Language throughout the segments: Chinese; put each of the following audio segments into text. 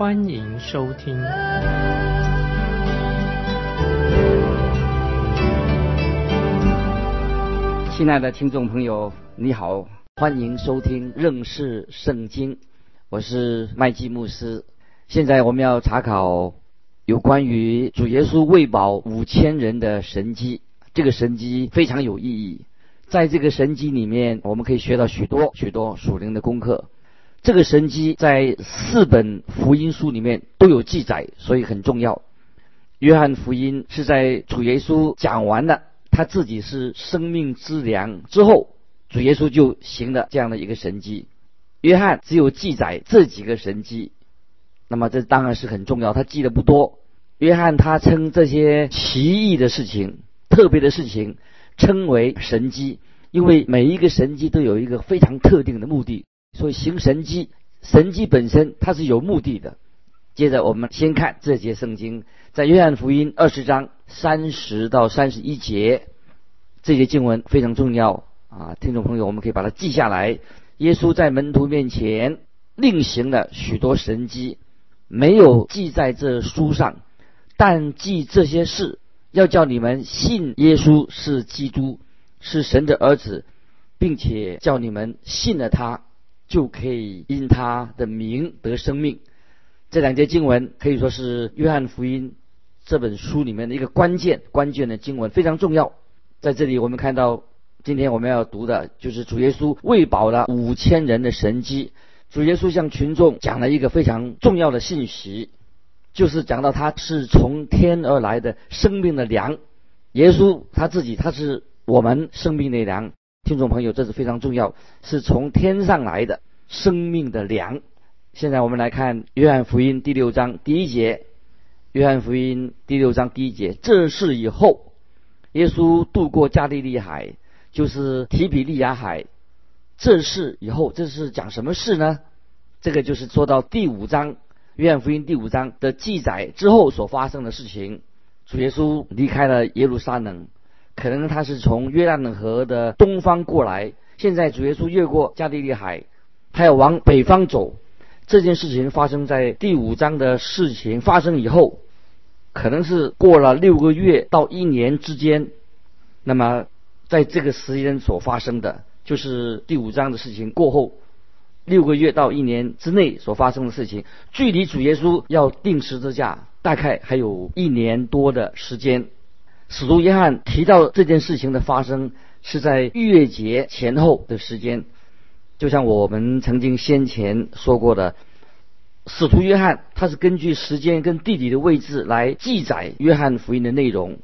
欢迎收听。亲爱的听众朋友，你好，欢迎收听认识圣经，我是麦基牧师。现在我们要查考有关于主耶稣喂饱五千人的神迹。这个神迹非常有意义，在这个神迹里面，我们可以学到许多许多属灵的功课。这个神迹在四本福音书里面都有记载，所以很重要。约翰福音是在主耶稣讲完了他自己是生命之粮之后，主耶稣就行了这样的一个神迹。约翰只有记载这几个神迹，那么这当然是很重要，他记得不多。约翰他称这些奇异的事情。特别的事情称为神迹，因为每一个神迹都有一个非常特定的目的，所以行神迹，神迹本身它是有目的的。接着我们先看这节圣经，在约翰福音二十章三十到三十一节，这节经文非常重要啊，听众朋友，我们可以把它记下来。耶稣在门徒面前另行了许多神迹，没有记在这书上，但记这些事。要叫你们信耶稣是基督，是神的儿子，并且叫你们信了他，就可以因他的名得生命。这两节经文可以说是约翰福音这本书里面的一个关键关键的经文，非常重要。在这里，我们看到今天我们要读的就是主耶稣喂饱了五千人的神迹。主耶稣向群众讲了一个非常重要的信息。就是讲到他是从天而来的生命的粮，耶稣他自己他是我们生命的粮。听众朋友，这是非常重要，是从天上来的生命的粮。现在我们来看约翰福音第六章第一节，约翰福音第六章第一节，这事以后耶稣渡过加利利海，就是提比利亚海。这事以后，这是讲什么事呢？这个就是说到第五章。约翰福音第五章的记载之后所发生的事情，主耶稣离开了耶路撒冷，可能他是从约旦河的东方过来。现在主耶稣越过加利利海，他要往北方走。这件事情发生在第五章的事情发生以后，可能是过了六个月到一年之间。那么在这个时间所发生的，就是第五章的事情过后。六个月到一年之内所发生的事情，距离主耶稣要定十字架大概还有一年多的时间。使徒约翰提到这件事情的发生是在逾越节前后的时间，就像我们曾经先前说过的，使徒约翰他是根据时间跟地理的位置来记载约翰福音的内容，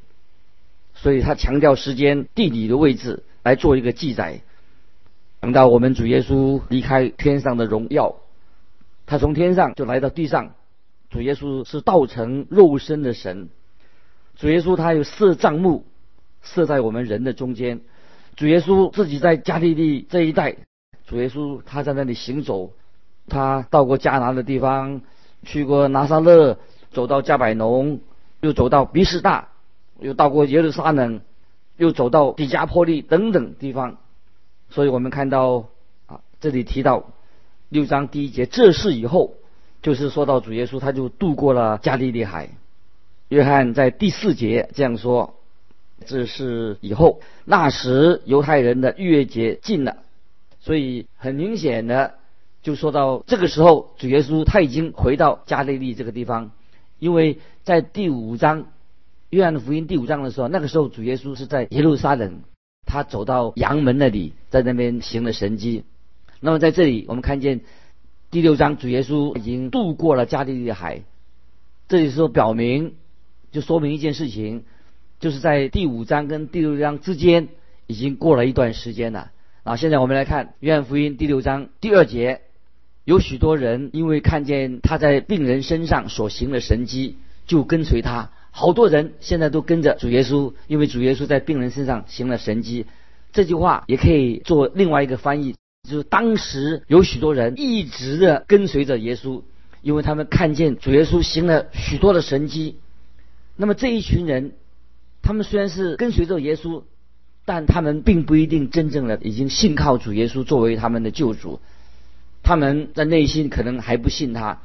所以他强调时间、地理的位置来做一个记载。等到我们主耶稣离开天上的荣耀，他从天上就来到地上。主耶稣是道成肉身的神。主耶稣他有设帐幕，设在我们人的中间。主耶稣自己在加利利这一带，主耶稣他在那里行走，他到过迦南的地方，去过拿撒勒，走到加百农，又走到比士大，又到过耶路撒冷，又走到底加坡利等等地方。所以我们看到啊，这里提到六章第一节，这事以后，就是说到主耶稣他就渡过了加利利海。约翰在第四节这样说：这是以后，那时犹太人的逾越节近了，所以很明显的就说到这个时候，主耶稣他已经回到加利利这个地方，因为在第五章约翰的福音第五章的时候，那个时候主耶稣是在耶路撒冷。他走到阳门那里，在那边行了神迹。那么在这里，我们看见第六章主耶稣已经渡过了加利利海。这里说表明，就说明一件事情，就是在第五章跟第六章之间已经过了一段时间了。啊，现在我们来看约翰福音第六章第二节，有许多人因为看见他在病人身上所行的神迹，就跟随他。好多人现在都跟着主耶稣，因为主耶稣在病人身上行了神迹。这句话也可以做另外一个翻译，就是当时有许多人一直的跟随着耶稣，因为他们看见主耶稣行了许多的神迹。那么这一群人，他们虽然是跟随着耶稣，但他们并不一定真正的已经信靠主耶稣作为他们的救主。他们在内心可能还不信他。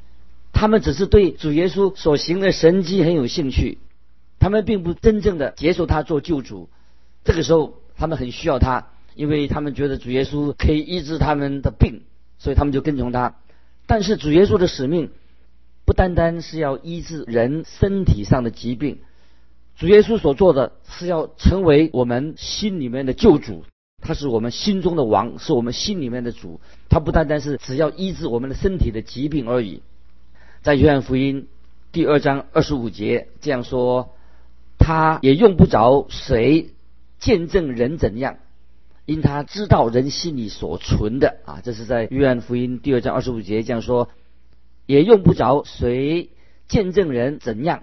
他们只是对主耶稣所行的神迹很有兴趣，他们并不真正的接受他做救主。这个时候，他们很需要他，因为他们觉得主耶稣可以医治他们的病，所以他们就跟从他。但是主耶稣的使命不单单是要医治人身体上的疾病，主耶稣所做的是要成为我们心里面的救主，他是我们心中的王，是我们心里面的主。他不单单是只要医治我们的身体的疾病而已。在约翰福音第二章二十五节这样说，他也用不着谁见证人怎样，因他知道人心里所存的啊。这是在约翰福音第二章二十五节这样说，也用不着谁见证人怎样，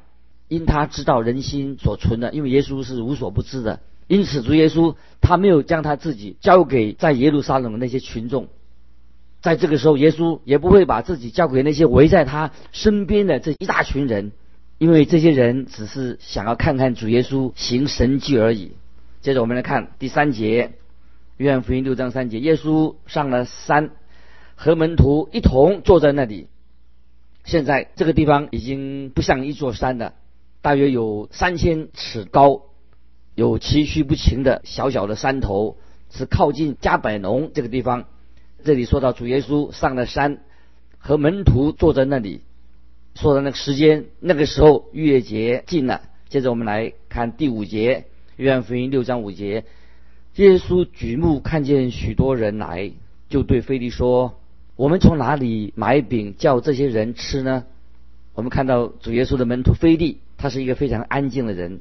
因他知道人心所存的。因为耶稣是无所不知的，因此主耶稣他没有将他自己交给在耶路撒冷的那些群众。在这个时候，耶稣也不会把自己交给那些围在他身边的这一大群人，因为这些人只是想要看看主耶稣行神迹而已。接着我们来看第三节，约翰福音六章三节，耶稣上了山，和门徒一同坐在那里。现在这个地方已经不像一座山了，大约有三千尺高，有崎岖不平的小小的山头，是靠近加百农这个地方。这里说到主耶稣上了山，和门徒坐在那里，说的那个时间，那个时候逾越节近了。接着我们来看第五节，约翰福音六章五节，耶稣举目看见许多人来，就对菲利说：“我们从哪里买饼叫这些人吃呢？”我们看到主耶稣的门徒菲利，他是一个非常安静的人，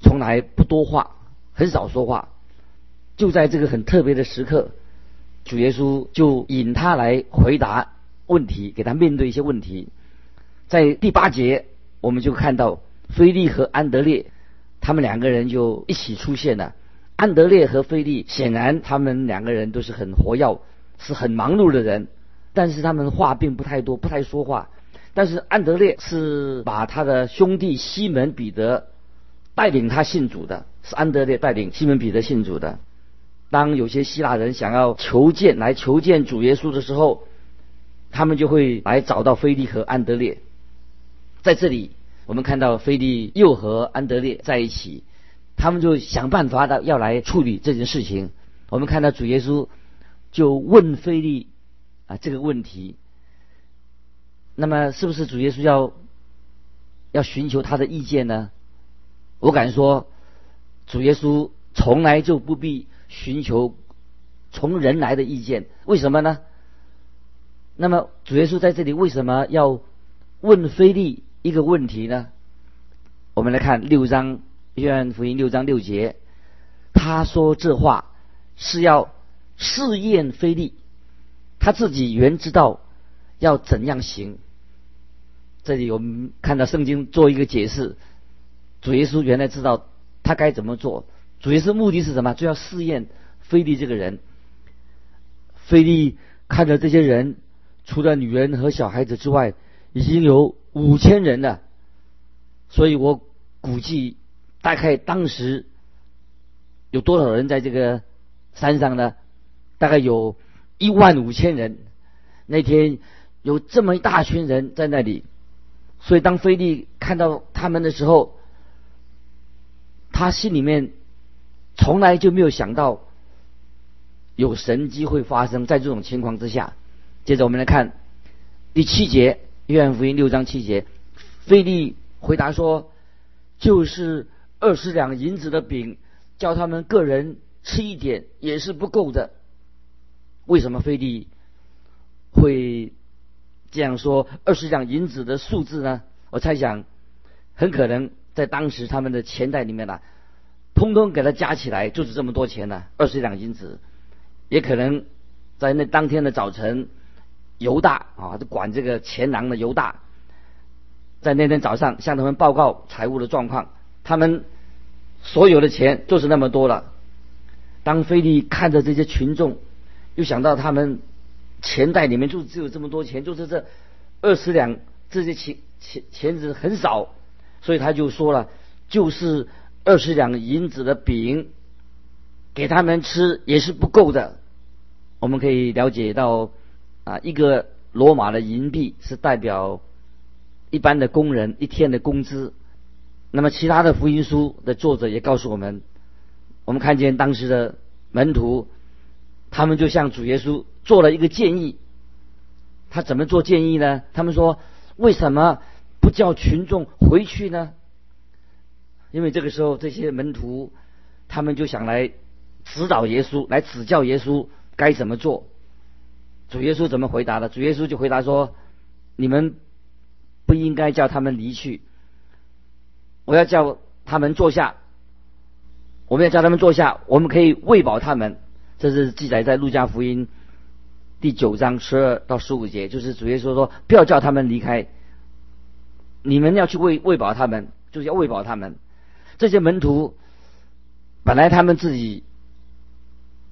从来不多话，很少说话。就在这个很特别的时刻。主耶稣就引他来回答问题，给他面对一些问题。在第八节，我们就看到菲利和安德烈，他们两个人就一起出现了。安德烈和菲利显然他们两个人都是很活跃，是很忙碌的人，但是他们话并不太多，不太说话。但是安德烈是把他的兄弟西门彼得带领他信主的，是安德烈带领西门彼得信主的。当有些希腊人想要求见来求见主耶稣的时候，他们就会来找到菲利和安德烈。在这里，我们看到菲利又和安德烈在一起，他们就想办法的要来处理这件事情。我们看到主耶稣就问菲利啊这个问题，那么是不是主耶稣要要寻求他的意见呢？我敢说，主耶稣从来就不必。寻求从人来的意见，为什么呢？那么主耶稣在这里为什么要问菲利一个问题呢？我们来看六章约翰福音六章六节，他说这话是要试验菲利，他自己原知道要怎样行。这里我们看到圣经做一个解释，主耶稣原来知道他该怎么做。主耶稣目的是什么？就要试验菲利这个人。菲利看着这些人，除了女人和小孩子之外，已经有五千人了。所以我估计，大概当时有多少人在这个山上呢？大概有一万五千人。那天有这么一大群人在那里，所以当菲利看到他们的时候，他心里面。从来就没有想到有神机会发生在这种情况之下。接着我们来看第七节，约翰福音六章七节，菲利回答说：“就是二十两银子的饼，叫他们个人吃一点也是不够的。”为什么菲利会这样说？二十两银子的数字呢？我猜想，很可能在当时他们的钱袋里面呢。通通给他加起来就是这么多钱呢，二十两银子，也可能在那当天的早晨，犹大啊，就管这个钱囊的犹大，在那天早上向他们报告财务的状况，他们所有的钱就是那么多了。当菲利看着这些群众，又想到他们钱袋里面就只有这么多钱，就是这二十两这些钱钱钱子很少，所以他就说了，就是二十两银子的饼给他们吃也是不够的。我们可以了解到啊，一个罗马的银币是代表。一般的工人一天的工资，那么其他的福音书的作者也告诉我们，我们看见当时的门徒，他们就向主耶稣做了一个建议。他怎么做建议呢？他们说：为什么不叫群众回去呢？因为这个时候这些门徒，他们就想来指导耶稣，来指教耶稣该怎么做。主耶稣怎么回答的？主耶稣就回答说：你们。不应该叫他们离去，我要叫他们坐下。我们要叫他们坐下，我们可以喂饱他们。这是记载在路加福音第九章十二到十五节，就是主耶稣说：“不要叫他们离开，你们要去喂喂饱他们，就是要喂饱他们。”这些门徒本来他们自己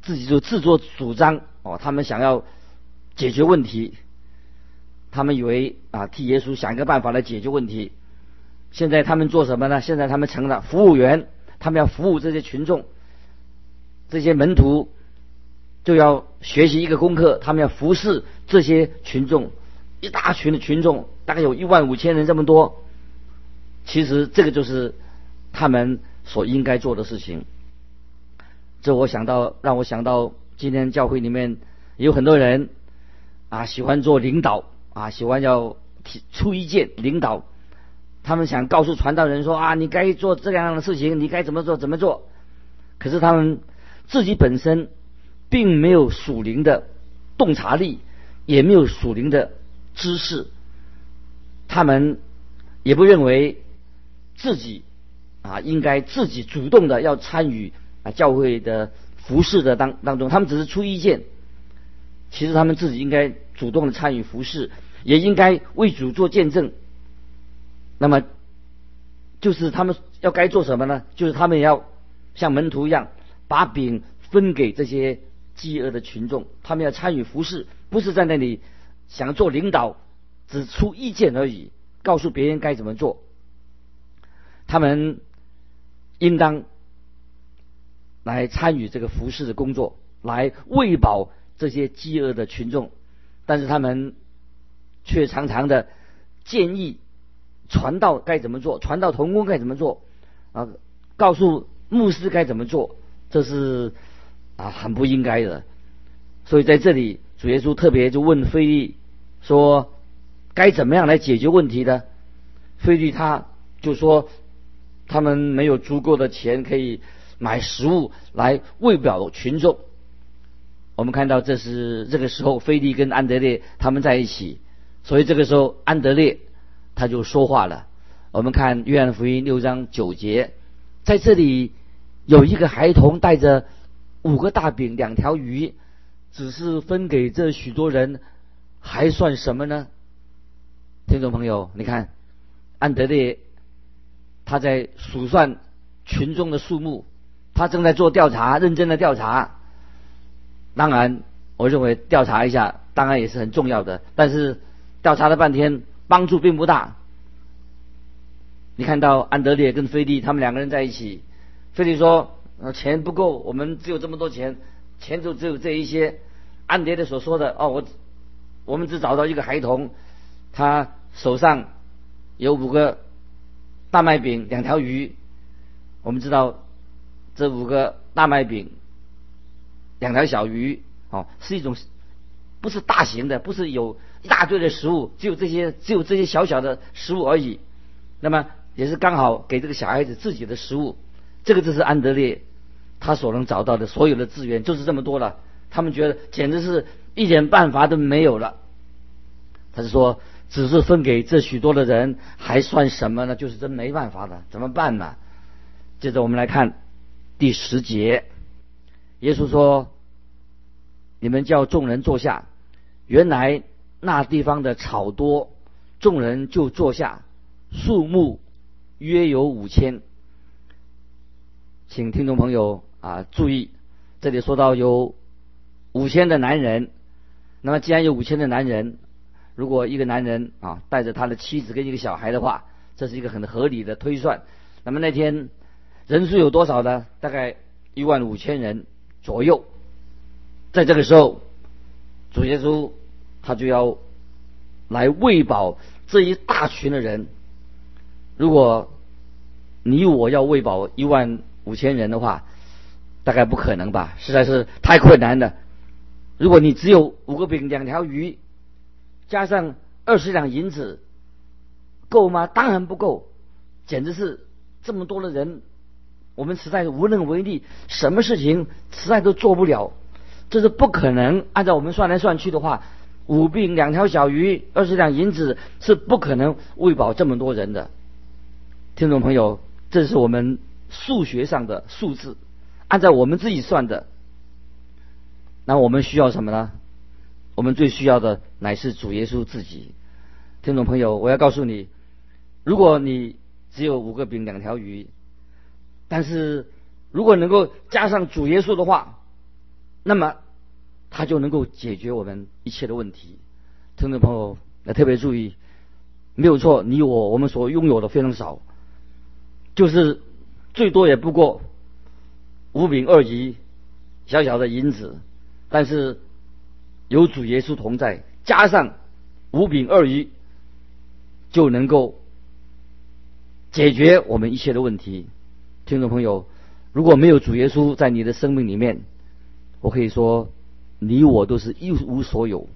自己就自作主张哦，他们想要解决问题。他们以为啊，替耶稣想一个办法来解决问题。现在他们做什么呢？现在他们成了服务员，他们要服务这些群众。这些门徒就要学习一个功课，他们要服侍这些群众，一大群的群众，大概有一万五千人这么多。其实这个就是他们所应该做的事情。这我想到，让我想到今天教会里面有很多人啊，喜欢做领导。啊，喜欢要提出意见，领导，他们想告诉传道人说啊，你该做这样的事情，你该怎么做怎么做。可是他们自己本身并没有属灵的洞察力，也没有属灵的知识，他们也不认为自己啊应该自己主动的要参与啊教会的服饰的当当中，他们只是出意见。其实他们自己应该主动的参与服饰。也应该为主做见证。那么，就是他们要该做什么呢？就是他们要像门徒一样，把饼分给这些饥饿的群众。他们要参与服侍，不是在那里想做领导，只出意见而已，告诉别人该怎么做。他们应当来参与这个服侍的工作，来喂饱这些饥饿的群众。但是他们。却常常的建议传道该怎么做，传道同工该怎么做啊？告诉牧师该怎么做，这是啊很不应该的。所以在这里，主耶稣特别就问菲利说：“该怎么样来解决问题呢？”菲利他就说：“他们没有足够的钱可以买食物来喂饱群众。”我们看到这是这个时候，菲利跟安德烈他们在一起。所以这个时候，安德烈他就说话了。我们看约翰福音六章九节，在这里有一个孩童带着五个大饼、两条鱼，只是分给这许多人，还算什么呢？听众朋友，你看安德烈他在数算群众的数目，他正在做调查，认真的调查。当然，我认为调查一下当然也是很重要的，但是。调查了半天，帮助并不大。你看到安德烈跟菲利他们两个人在一起，菲利说：“啊，钱不够，我们只有这么多钱，钱就只有这一些。”安德烈所说的：“哦，我我们只找到一个孩童，他手上有五个大麦饼，两条鱼。我们知道这五个大麦饼，两条小鱼，哦，是一种不是大型的，不是有。”一大堆的食物，只有这些，只有这些小小的食物而已。那么也是刚好给这个小孩子自己的食物。这个就是安德烈他所能找到的所有的资源，就是这么多了。他们觉得简直是一点办法都没有了。他是说，只是分给这许多的人，还算什么呢？就是真没办法了，怎么办呢？接着我们来看第十节，耶稣说：“你们叫众人坐下。”原来。那地方的草多，众人就坐下。数目约有五千。请听众朋友啊注意，这里说到有五千的男人。那么既然有五千的男人，如果一个男人啊带着他的妻子跟一个小孩的话，这是一个很合理的推算。那么那天人数有多少呢？大概一万五千人左右。在这个时候，主耶稣他就要来喂饱这一大群的人。如果你我要喂饱一万五千人的话，大概不可能吧？实在是太困难了。如果你只有五个饼、两条鱼，加上二十两银子，够吗？当然不够，简直是这么多的人，我们实在是无能为力，什么事情实在都做不了，这是不可能。按照我们算来算去的话，五饼、两条小鱼、二十两银子是不可能喂饱这么多人的。听众朋友，这是我们数学上的数字，按照我们自己算的。那我们需要什么呢？我们最需要的乃是主耶稣自己。听众朋友，我要告诉你，如果你只有五个饼两条鱼，但是如果能够加上主耶稣的话，那么他就能够解决我们一切的问题。听众朋友要特别注意，没有错，你我我们所拥有的非常少，就是最多也不过五饼二鱼，小小的银子。但是有主耶稣同在，加上五饼二鱼，就能够解决我们一切的问题。听众朋友，如果没有主耶稣在你的生命里面，我可以说你我都是一无所有。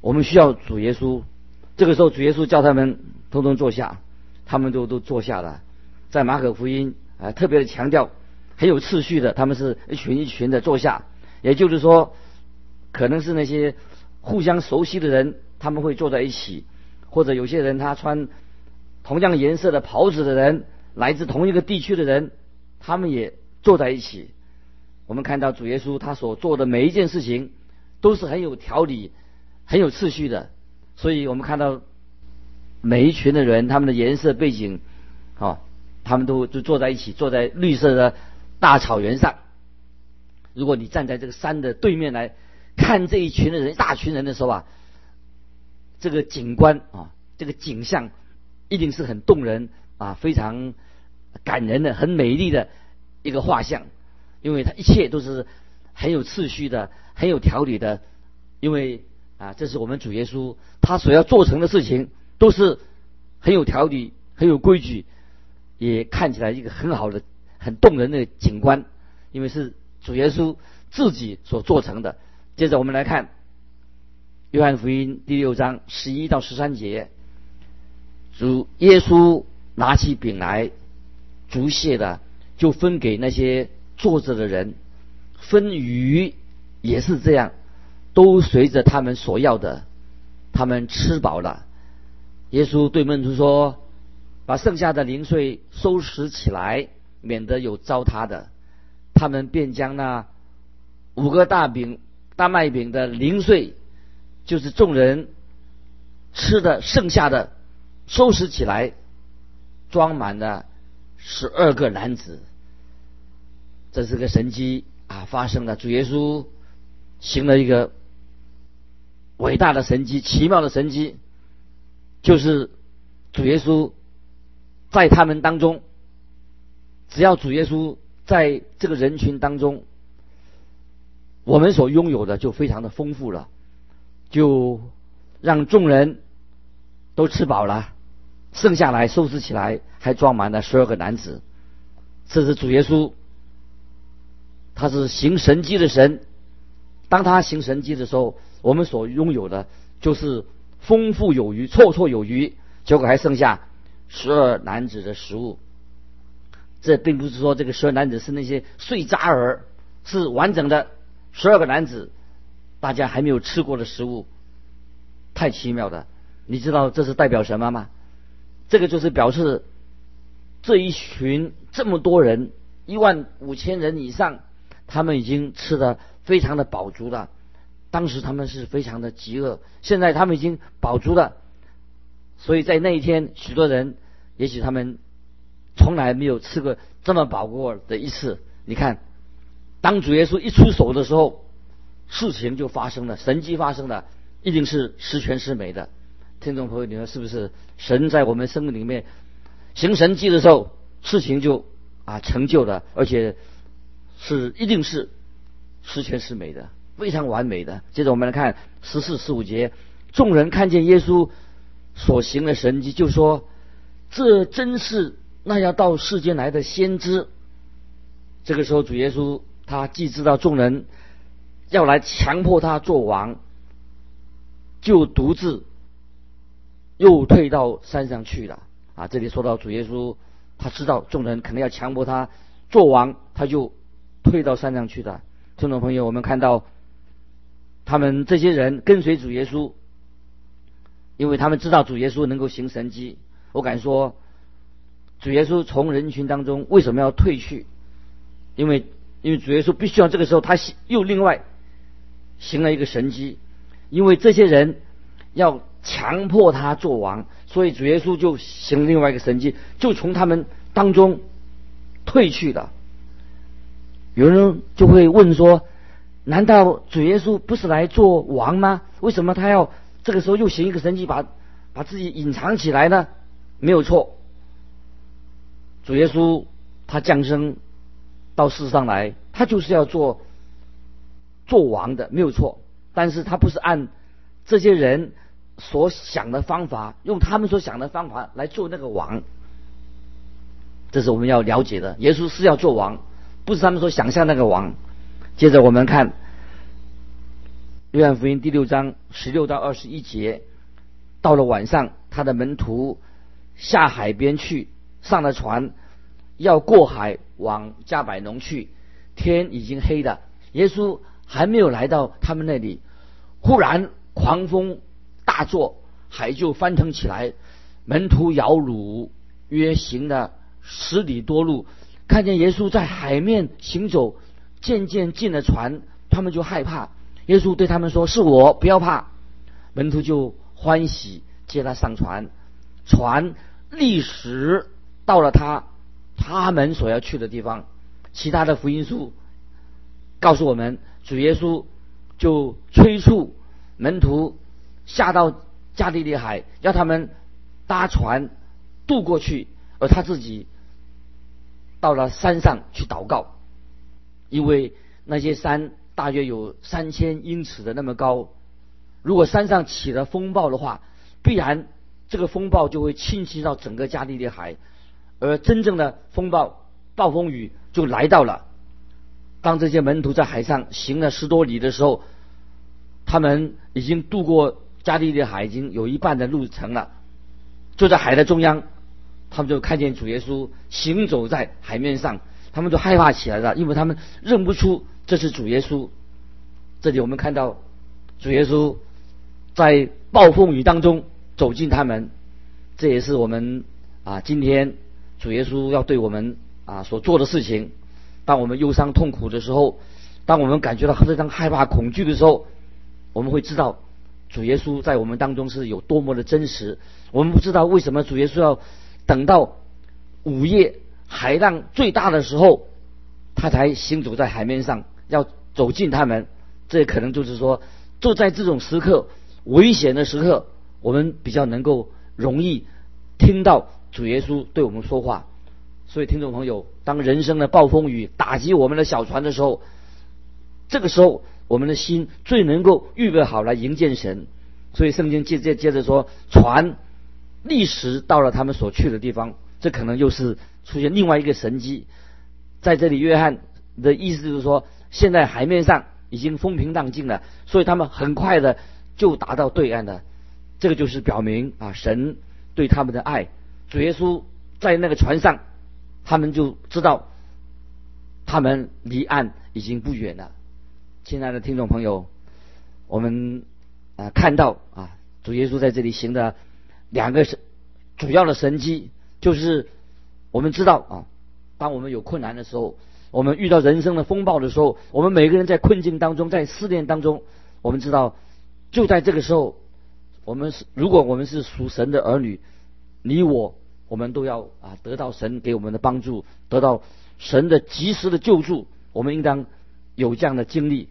我们需要主耶稣。这个时候，主耶稣叫他们通通坐下，他们都都坐下了。在马可福音啊，特别的强调，很有次序的，他们是一群一群的坐下。也就是说，可能是那些互相熟悉的人，他们会坐在一起；或者有些人他穿同样颜色的袍子的人，来自同一个地区的人，他们也坐在一起。我们看到主耶稣他所做的每一件事情都是很有条理、很有次序的。所以我们看到每一群的人，他们的颜色背景，啊，他们都就坐在一起，坐在绿色的大草原上。如果你站在这个山的对面来看这一群的人，大群人的时候啊，这个景观啊，这个景象一定是很动人啊，非常感人的、很美丽的一个画像，因为它一切都是很有次序的、很有条理的，因为啊，这是我们主耶稣他所要做成的事情，都是很有条理、很有规矩，也看起来一个很好的、很动人的景观，因为是。主耶稣自己所做成的。接着我们来看《约翰福音》第六章十一到十三节。主耶稣拿起饼来，逐谢的就分给那些坐着的人，分鱼也是这样，都随着他们所要的。他们吃饱了，耶稣对门徒说：“把剩下的零碎收拾起来，免得有糟蹋的。”他们便将那五个大饼、大麦饼的零碎，就是众人吃的剩下的，收拾起来，装满了十二个篮子。这是个神机啊！发生了，主耶稣行了一个伟大的神机、奇妙的神机，就是主耶稣在他们当中，只要主耶稣。在这个人群当中，我们所拥有的就非常的丰富了，就让众人都吃饱了，剩下来收拾起来还装满了十二个男子。这是主耶稣，他是行神迹的神。当他行神迹的时候，我们所拥有的就是丰富有余、绰绰有余，结果还剩下十二男子的食物。这并不是说这个十二男子是那些碎渣儿，是完整的十二个男子，大家还没有吃过的食物，太奇妙的。你知道这是代表什么吗？这个就是表示这一群这么多人，一万五千人以上，他们已经吃的非常的饱足了。当时他们是非常的饥饿，现在他们已经饱足了，所以在那一天，许多人也许他们从来没有吃过这么饱过的一次。你看，当主耶稣一出手的时候，事情就发生了，神迹发生了，一定是十全十美的。听众朋友，你说是不是？神在我们生命里面行神迹的时候，事情就啊成就了，而且是一定是十全十美的，非常完美的。接着我们来看十四、十五节，众人看见耶稣所行的神迹，就说：“这真是那要到世间来的先知。”这个时候，主耶稣他既知道众人要来强迫他做王，就独自。又退到山上去了啊！这里说到主耶稣，他知道众人可能要强迫他做王，他就退到山上去的。听众朋友，我们看到他们这些人跟随主耶稣，因为他们知道主耶稣能够行神迹。我敢说，主耶稣从人群当中为什么要退去？因为因为主耶稣必须要这个时候他又另外行了一个神迹，因为这些人要。强迫他做王，所以主耶稣就行另外一个神迹，就从他们当中退去了。有人就会问说：难道主耶稣不是来做王吗？为什么他要这个时候又行一个神迹，把把自己隐藏起来呢？没有错，主耶稣他降生到世上来，他就是要做做王的，没有错。但是他不是按这些人。所想的方法，用他们所想的方法来做那个王，这是我们要了解的。耶稣是要做王，不是他们所想象那个王。接着我们看约翰福音第六章十六到二十一节，到了晚上，他的门徒下海边去，上了船，要过海往加百农去。天已经黑了，耶稣还没有来到他们那里，忽然狂风。大作，海就翻腾起来。门徒摇橹，约行了十里多路，看见耶稣在海面行走，渐渐进了船，他们就害怕。耶稣对他们说：“是我，不要怕。”门徒就欢喜，接他上船。船立时到了他他们所要去的地方。其他的福音书告诉我们，主耶稣就催促门徒。下到加利利海，要他们搭船渡过去，而他自己到了山上去祷告，因为那些山大约有三千英尺的那么高，如果山上起了风暴的话，必然这个风暴就会侵袭到整个加利利海，而真正的风暴暴风雨就来到了。当这些门徒在海上行了十多里的时候，他们已经渡过。加利利海已经有一半的路程了，就在海的中央，他们就看见主耶稣行走在海面上，他们就害怕起来了，因为他们认不出这是主耶稣。这里我们看到主耶稣在暴风雨当中走进他们，这也是我们啊今天主耶稣要对我们啊所做的事情。当我们忧伤痛苦的时候，当我们感觉到非常害怕恐惧的时候，我们会知道。主耶稣在我们当中是有多么的真实，我们不知道为什么主耶稣要等到午夜海浪最大的时候，他才行走在海面上，要走进他们。这可能就是说，就在这种时刻危险的时刻，我们比较能够容易听到主耶稣对我们说话。所以，听众朋友，当人生的暴风雨打击我们的小船的时候，这个时候。我们的心最能够预备好来迎接神，所以圣经接接接着说，船历时到了他们所去的地方，这可能又是出现另外一个神迹。在这里，约翰的意思就是说，现在海面上已经风平浪静了，所以他们很快的就达到对岸了。这个就是表明啊，神对他们的爱。主耶稣在那个船上，他们就知道他们离岸已经不远了。亲爱的听众朋友，我们啊看到啊主耶稣在这里行的两个神主要的神迹，就是我们知道啊，当我们有困难的时候，我们遇到人生的风暴的时候，我们每个人在困境当中，在试炼当中，我们知道就在这个时候，我们是如果我们是属神的儿女，你我我们都要啊得到神给我们的帮助，得到神的及时的救助。我们应当有这样的经历，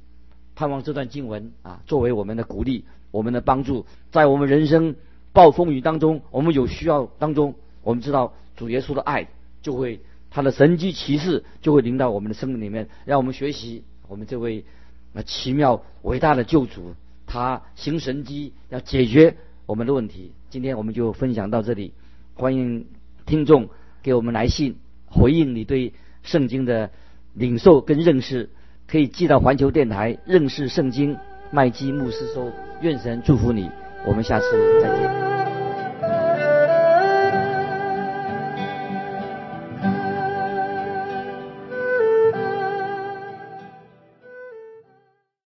盼望这段经文啊作为我们的鼓励，我们的帮助，在我们人生暴风雨当中，我们有需要当中，我们知道主耶稣的爱就会他的神迹奇事就会临到我们的生命里面，让我们学习我们这位啊奇妙伟大的救主，他行神迹要解决我们的问题。今天我们就分享到这里。欢迎听众给我们来信回应你对圣经的领受跟认识，可以寄到环球电台认识圣经麦基牧师收。愿神祝福你，我们下次再见。